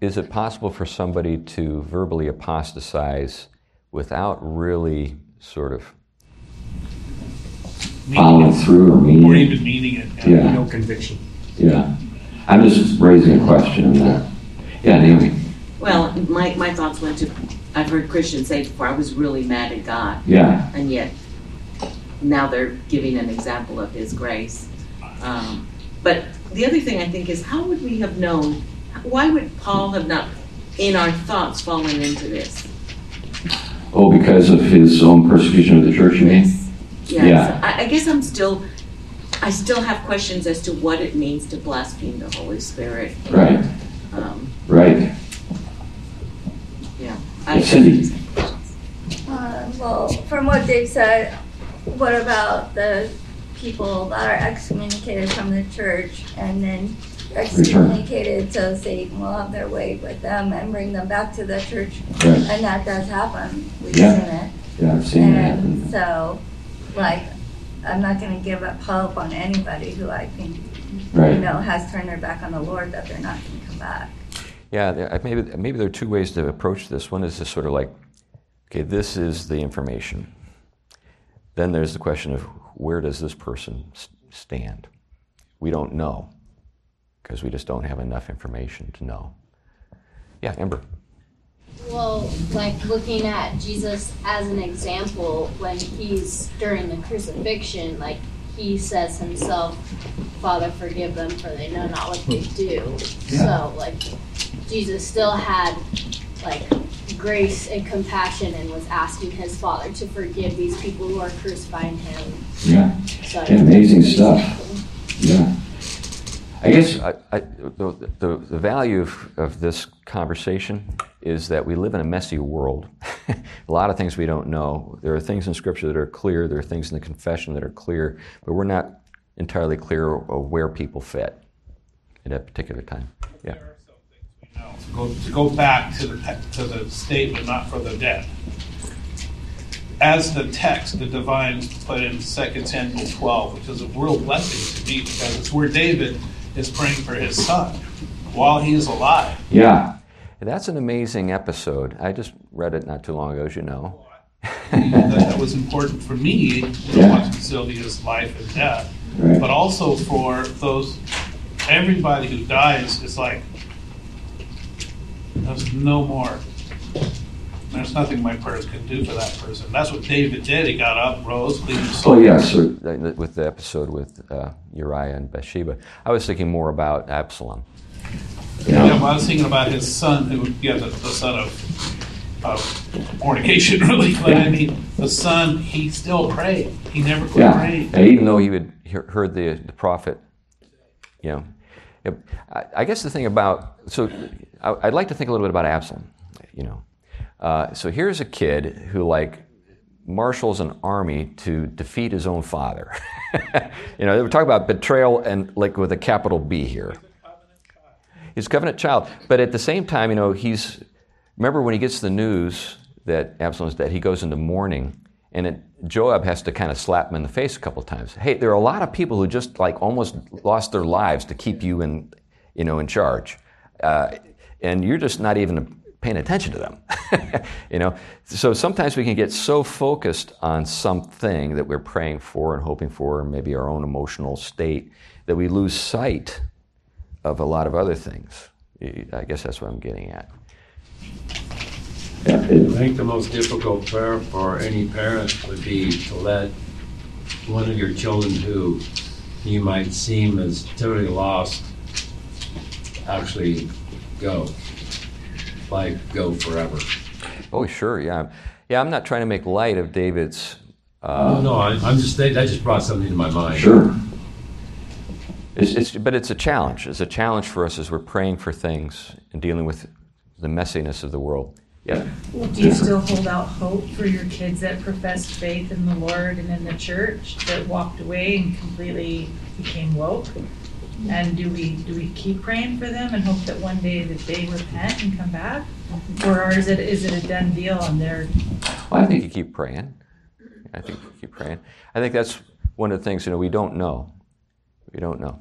is it possible for somebody to verbally apostatize without really sort of following through or meaning or even meaning it? Yeah. No conviction. Yeah. I'm just raising a question on that. Yeah, Naomi. Well, my, my thoughts went to, I've heard Christians say before, I was really mad at God. Yeah. And yet, now they're giving an example of His grace. Um, but the other thing I think is, how would we have known? Why would Paul have not, in our thoughts, fallen into this? Oh, because of his own persecution of the church, you mean? Yeah. yeah. So I, I guess I'm still, I still have questions as to what it means to blaspheme the Holy Spirit. Right. Um, right. Yeah. I Cindy. Uh, well, from what Dave said, what about the people that are excommunicated from the church and then excommunicated so Satan will have their way with them and bring them back to the church? Right. And that does happen. We've yeah. seen it. Yeah, I've seen and that. So, like, I'm not going to give up hope on anybody who I think, right. you know, has turned their back on the Lord that they're not going to come back. Yeah, maybe, maybe there are two ways to approach this. One is to sort of like, okay, this is the information. Then there's the question of where does this person stand? We don't know because we just don't have enough information to know. Yeah, Amber. Well, like looking at Jesus as an example when he's during the crucifixion, like he says himself, Father, forgive them, for they know not what they do. Yeah. So, like, Jesus still had like grace and compassion and was asking his father to forgive these people who are crucifying him. Yeah. So yeah, amazing stuff. Yeah. I guess I, I, the, the, the, value of, of, this conversation is that we live in a messy world. a lot of things we don't know. There are things in Scripture that are clear, there are things in the confession that are clear, but we're not entirely clear of where people fit. at that particular time. Yeah. To go, to go back to the, to the statement, not for the dead. As the text, the divines put in 2 Samuel 12, which is a real blessing to me because it's where David is praying for his son while he is alive. Yeah. That's an amazing episode. I just read it not too long ago, as you know. that, that was important for me, yeah. watching Sylvia's life and death, right. but also for those, everybody who dies is like, there's no more. There's nothing my prayers can do for that person. That's what David did. He got up, rose, cleaned his soul. Oh, yes. Yeah, with the episode with uh, Uriah and Bathsheba, I was thinking more about Absalom. Yeah, yeah well, I was thinking about his son, who, yeah, the, the son of, of fornication, really. But yeah. I mean, the son, he still prayed. He never quit yeah. praying. And even though he had heard the, the prophet, you know, I, I guess the thing about, so I, would like to think a little bit about Absalom, you know. Uh, so here's a kid who, like, marshals an army to defeat his own father. you know, we're talking about betrayal and, like, with a capital B here. He's a covenant child. But at the same time, you know, he's, remember when he gets the news that Absalom's dead, he goes into mourning. And it, Joab has to kind of slap him in the face a couple times. Hey, there are a lot of people who just like almost lost their lives to keep you in, you know, in charge, uh, and you're just not even paying attention to them. you know, so sometimes we can get so focused on something that we're praying for and hoping for, maybe our own emotional state, that we lose sight of a lot of other things. I guess that's what I'm getting at. I think the most difficult prayer for any parent would be to let one of your children who you might seem as totally lost actually go. Like, go forever. Oh, sure, yeah. Yeah, I'm not trying to make light of David's. Uh, no, no, I, am just, that just brought something to my mind. Sure. It's, it's, but it's a challenge. It's a challenge for us as we're praying for things and dealing with the messiness of the world. Yeah. Well, do you still hold out hope for your kids that professed faith in the Lord and in the church that walked away and completely became woke? And do we do we keep praying for them and hope that one day that they repent and come back, or is it is it a done deal on their? Well, I think you keep praying. I think you keep praying. I think that's one of the things you know we don't know. We don't know.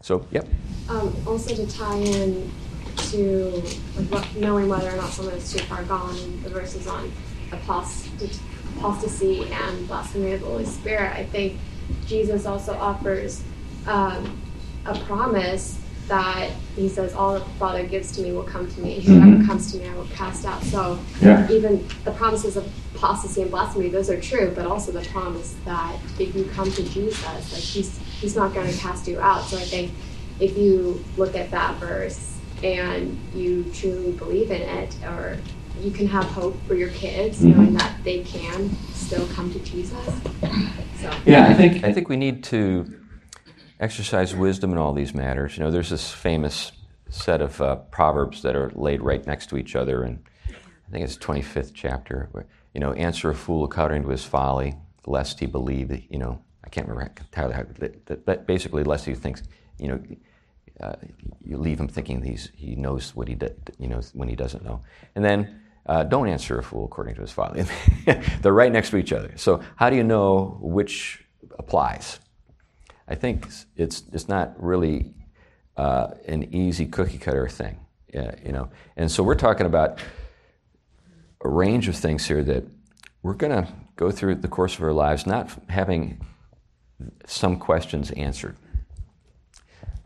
So, yep. Um, also, to tie in to like what, knowing whether or not someone is too far gone, the verses on apostasy and blasphemy of the Holy Spirit, I think Jesus also offers um, a promise that he says, All the Father gives to me will come to me. Whoever mm-hmm. comes to me, I will cast out. So yeah. even the promises of apostasy and blasphemy, those are true, but also the promise that if you come to Jesus, like he's he's not going to cast you out. So I think if you look at that verse and you truly believe in it, or you can have hope for your kids, mm-hmm. knowing that they can still come to Jesus. So. Yeah, I think I think we need to exercise wisdom in all these matters. You know, there's this famous set of uh, proverbs that are laid right next to each other, and I think it's 25th chapter. Where, you know, answer a fool according to his folly, lest he believe. You know, I can't remember entirely how, but basically, lest he thinks. You know, uh, you leave him thinking he's he knows what he did. You know, when he doesn't know, and then. Uh, don't answer a fool according to his folly. They're right next to each other. So, how do you know which applies? I think it's it's not really uh, an easy cookie cutter thing, you know. And so we're talking about a range of things here that we're going to go through the course of our lives not having some questions answered,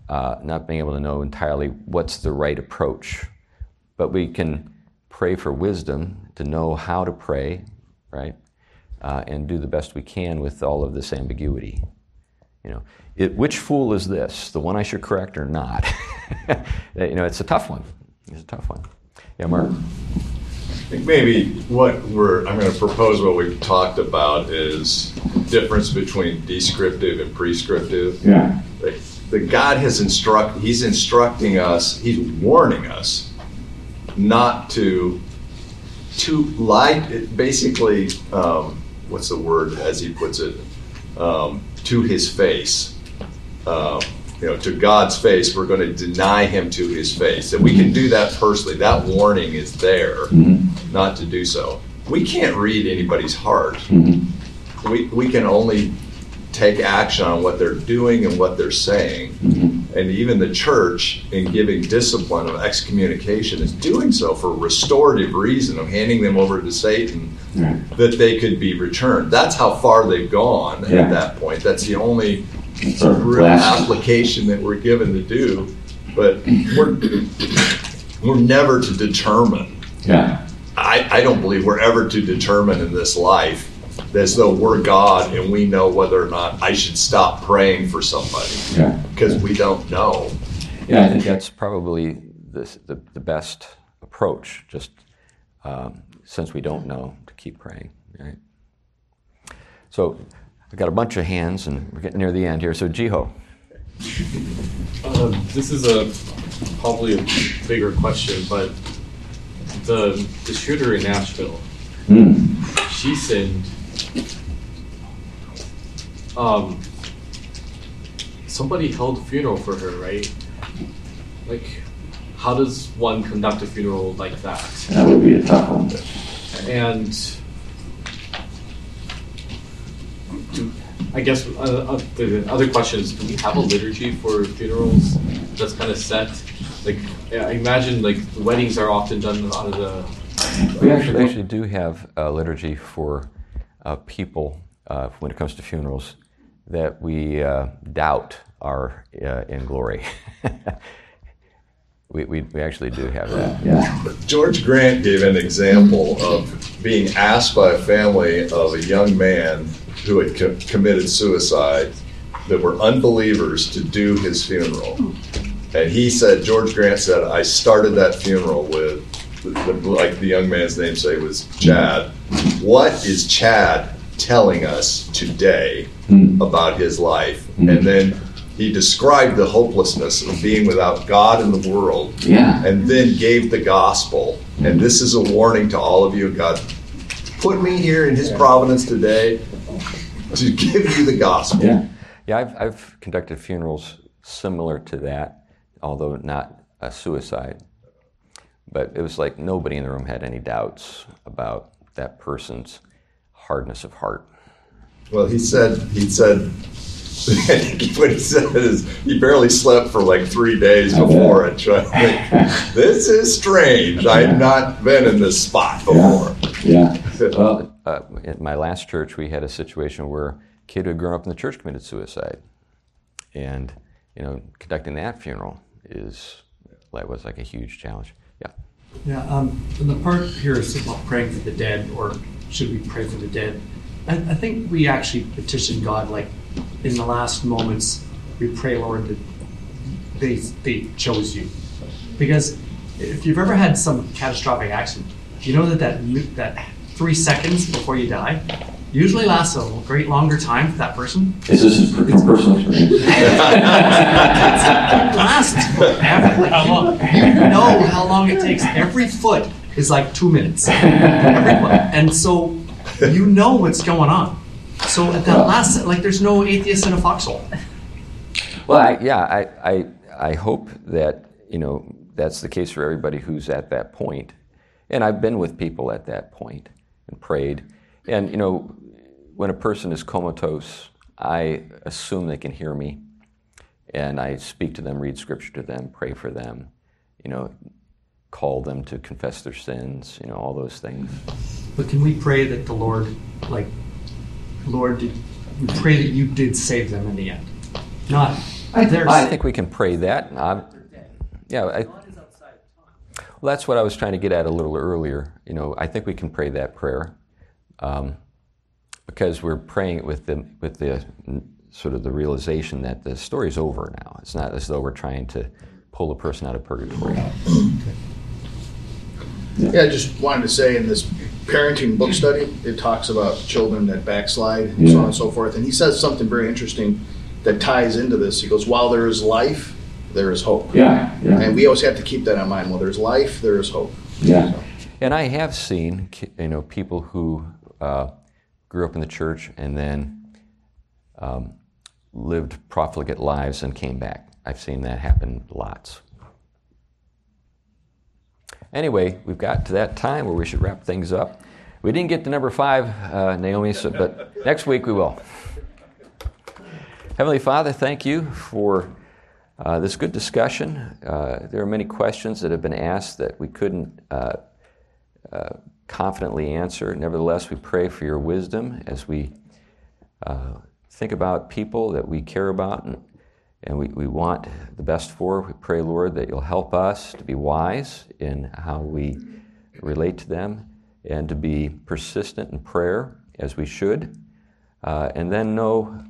uh, not being able to know entirely what's the right approach, but we can pray for wisdom to know how to pray, right, uh, and do the best we can with all of this ambiguity. You know, it, which fool is this? The one I should correct or not? you know, it's a tough one. It's a tough one. Yeah, Mark. I think maybe what we're I'm going to propose what we've talked about is difference between descriptive and prescriptive. Yeah. The, the God has instruct He's instructing us. He's warning us not to to lie. Basically, um, what's the word as He puts it? Um, to his face. Uh, you know, to God's face, we're going to deny him to his face. And we can do that personally. That warning is there Mm-hmm. not to do so. We can't read anybody's heart. Mm-hmm. We, we can only take action on what they're doing and what they're saying. Mm-hmm. And even the church, in giving discipline of excommunication, is doing so for restorative reason of handing them over to Satan Right. that they could be returned. That's how far they've gone Yeah. at that point. That's the only real application that we're given to do. But we're we're never to determine. Yeah. I, I don't believe we're ever to determine in this life as though we're God and we know whether or not I should stop praying for somebody Yeah. because we don't know. Yeah, I think that's probably the, the, the best approach, just um, since we don't know, to keep praying. Right? So I've got a bunch of hands, and we're getting near the end here. So, Jiho. Um, this is a probably a bigger question, but the the shooter in Nashville, Mm. she sinned. Um, somebody held a funeral for her, right? Like, how does one conduct a funeral like that? That would be a tough one. And I guess uh, uh, the other question is, do we have a liturgy for funerals that's kind of set? Like, I imagine like the weddings are often done out of the. We actually, actually do have a liturgy for uh, people uh, when it comes to funerals that we uh, doubt are uh, in glory. we, we, we actually do have that. Yeah. George Grant gave an example of being asked by a family of a young man who had co- committed suicide that were unbelievers to do his funeral. And he said, George Grant said, I started that funeral with, the, the- like the young man's name say was Chad. What is Chad telling us today hmm. about his life? Hmm. And then he described the hopelessness of being without God in the world Yeah. and then gave the gospel. And this is a warning to all of you. God put me here in His providence today to give you the gospel. Yeah. Yeah, I've, I've conducted funerals similar to that, although not a suicide. But it was like nobody in the room had any doubts about that person's hardness of heart. Well, he said, he said, what he said is he barely slept for like three days before it. Trying to this is strange. I've not been in this spot before. Yeah. Well, uh, at my last church, we had a situation where a kid who had grown up in the church committed suicide, and you know, conducting that funeral is that was like a huge challenge. Yeah. Um, and the part here is about praying for the dead, or should we pray for the dead? I, I think we actually petition God, like in the last moments, we pray, Lord, that they they chose you, because if you've ever had some catastrophic accident, you know that that that three seconds before you die usually lasts a great longer time for that person. Is this from personal experience? It lasts forever. How long? You know how long it takes. Every foot is like two minutes. Every foot. And so you know what's going on. So at that last, like, there's no atheist in a foxhole. Well, I, yeah, I, I, I hope that you know that's the case for everybody who's at that point. And I've been with people at that point and prayed. And you know, when a person is comatose, I assume they can hear me, and I speak to them, read scripture to them, pray for them. You know, call them to confess their sins. You know, all those things. But can we pray that the Lord, like, Lord, did, we pray that you did save them in the end? Not their I think we can pray that. Um, yeah, I, well, that's what I was trying to get at a little earlier. You know, I think we can pray that prayer um, because we're praying with the with the sort of the realization that the story's over now. It's not as though we're trying to pull a person out of purgatory. Yeah, I just wanted to say in this parenting book study, it talks about children that backslide and so on and so forth. And he says something very interesting that ties into this. He goes, While there is life, there is hope. Yeah, yeah. And we always have to keep that in mind. While there's life, there is hope. Yeah. And I have seen, you know, people who uh, grew up in the church and then um, lived profligate lives and came back. I've seen that happen lots. Anyway, we've got to that time where we should wrap things up. We didn't get to number five, uh, Naomi, so, but next week we will. Heavenly Father, thank you for uh, this good discussion. Uh, there are many questions that have been asked that we couldn't uh, uh, confidently answer. Nevertheless, we pray for your wisdom as we uh, think about people that we care about and, and we, we want the best for. We pray, Lord, that you'll help us to be wise in how we relate to them and to be persistent in prayer as we should, uh, and then know,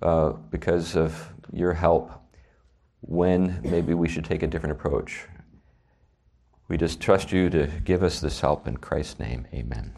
uh, because of your help, when maybe we should take a different approach. We just trust you to give us this help in Christ's name. Amen.